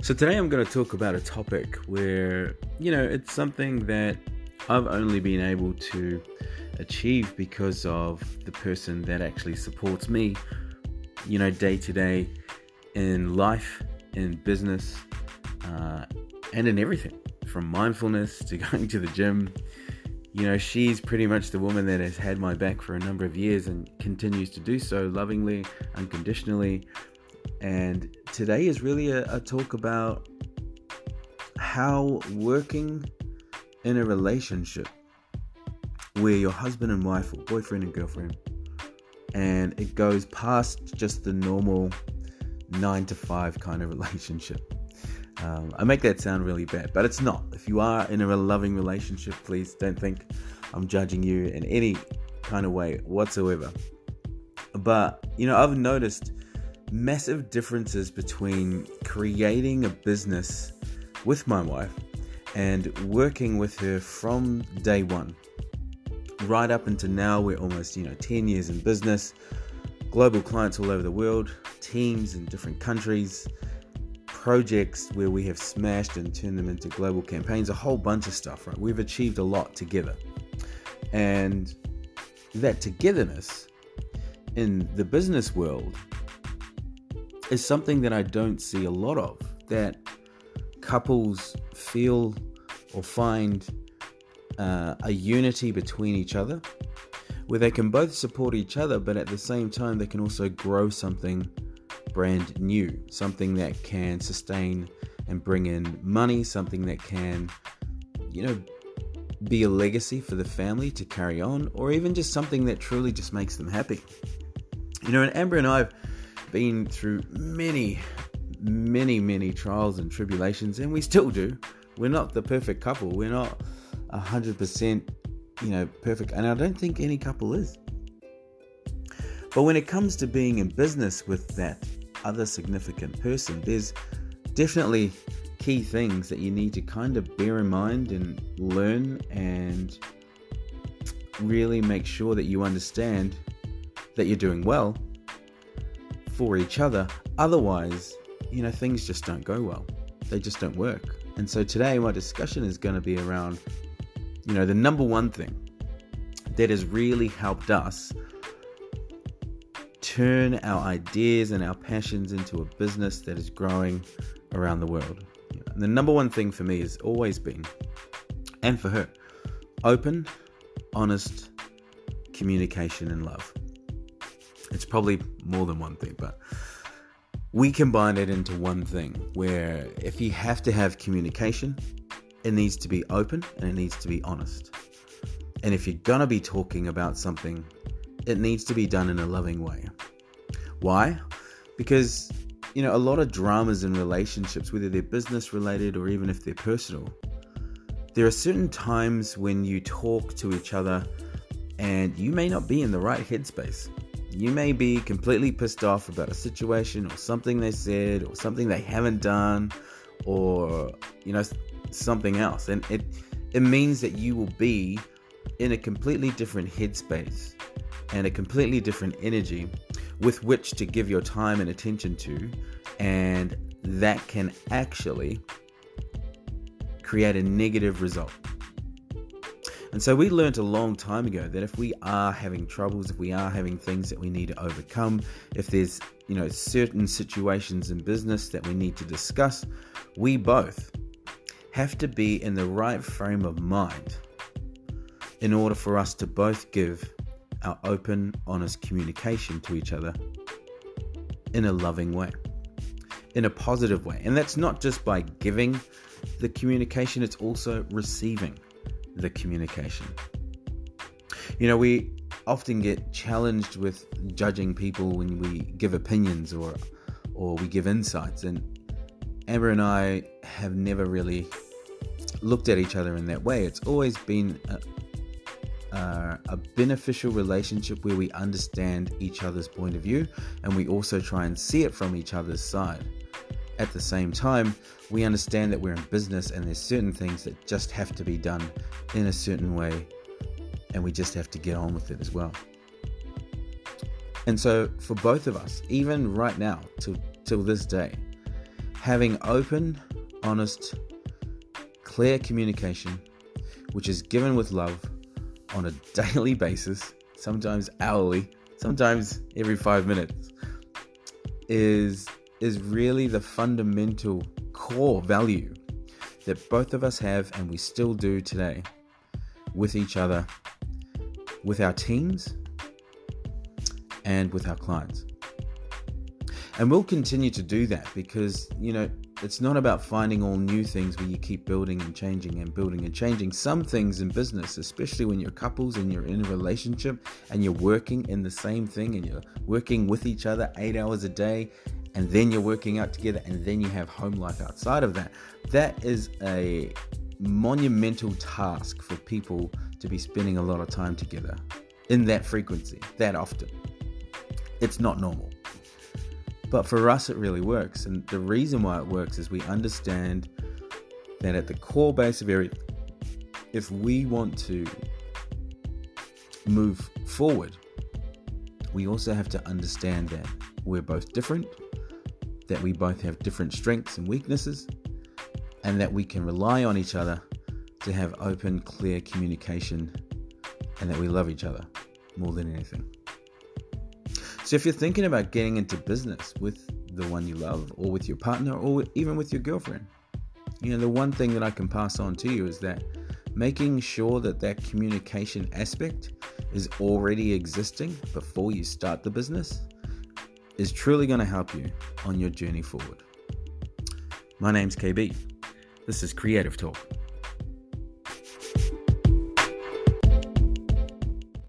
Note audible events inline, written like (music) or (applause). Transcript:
So, today I'm going to talk about a topic where, you know, it's something that I've only been able to achieve because of the person that actually supports me, you know, day to day in life, in business, uh, and in everything from mindfulness to (laughs) going to the gym. You know, she's pretty much the woman that has had my back for a number of years and continues to do so lovingly, unconditionally, and today is really a, a talk about how working in a relationship where your husband and wife or boyfriend and girlfriend and it goes past just the normal nine to five kind of (laughs) relationship. Um, I make that sound really bad, but it's not. If you are in a loving relationship, please don't think I'm judging you in any kind of way whatsoever. But, you know, I've noticed massive differences between creating a business with my wife and working with her from day one. Right up until now we're almost you know 10 years in business global clients all over the world teams in different countries projects where we have smashed and turned them into global campaigns a whole bunch of stuff right? We've achieved a lot together. And that togetherness in the business world is something that I don't see a lot of. That couples feel or find uh, a unity between each other where they can both support each other, but at the same time, they can also grow something brand new, something that can sustain and bring in money, something that can, you know, be a legacy for the family to carry on, or even just something that truly just makes them happy. You know, and Amber and I have been through many, many, many trials and tribulations, and we still do. We're not the perfect couple. We're not a hundred percent, you know, perfect, and I don't think any couple is. But when it comes to being in business with that other significant person, there's definitely key things that you need to kind of bear in mind and learn and really make sure that you understand that you're doing well for each other. Otherwise, you know, things just don't go well. They just don't work. And so today, my discussion is going to be around, you know, the number one thing that has really helped us turn our ideas and our passions into a business that is growing around the world. And the number one thing for me has always been, and for her, open, honest communication and love. It's probably more than one thing, but we combine it into one thing where if you have to have communication, it needs to be open and it needs to be honest. And if you're to be talking about something, it needs to be done in a loving way. Why? Because, you know, a lot of dramas in relationships, whether they're business related or even if they're personal, there are certain times when you talk to each other and you may not be in the right headspace. You may be completely pissed off about a situation or something they said or something they haven't done or you know something else. And it it means that you will be in a completely different headspace and a completely different energy with which to give your time and attention to and that can actually create a negative result and so we learned a long time ago that if we are having troubles, if we are having things that we need to overcome, if there's, you know, certain situations in business that we need to discuss, we both have to be in the right frame of mind in order for us to both give our open, honest communication to each other in a loving way, in a positive way. And that's not just by giving the communication, it's also receiving the communication. You know, we often get challenged with judging people when we give opinions or or we give insights and Amber and I have never really looked at each other in that way. It's always been a, a, a, beneficial relationship where we understand each other's point of view and we also try and see it from each other's side. At the same time, we understand that we're in business and there's certain things that just have to be done in a certain way and we just have to get on with it as well. And so for both of us, even right now till till this day, Having open, honest, clear communication, which is given with love on a (laughs) daily basis, sometimes hourly, sometimes every five minutes, is, is really the fundamental core value that both of us have and we still do today with each other, with our teams, and with our clients. And we'll continue to do that because, you know, it's not about finding all new things where you keep building and changing and building and changing. Some things in business, especially when you're couples and you're in a relationship and you're working in the same thing and you're working with each other eight hours a day and then you're working out together and then you have home life outside of that. That is a monumental task for people to be spending a lot of time together in that frequency, that often. It's not normal. But for us, it really works. And the reason why it works is we understand that at the core base of everything, if we want to move forward, we also have to understand that we're both different, that we both have different strengths and weaknesses, and that we can rely on each other to have open, clear communication, and that we love each other more than anything. So, if you're thinking about getting into business with the one you love, or with your partner, or even with your girlfriend, you know, the one thing that I can pass on to you is that making sure that that communication aspect is already existing before you start the business is truly going to help you on your journey forward. My name's KB. This is Creative Talk.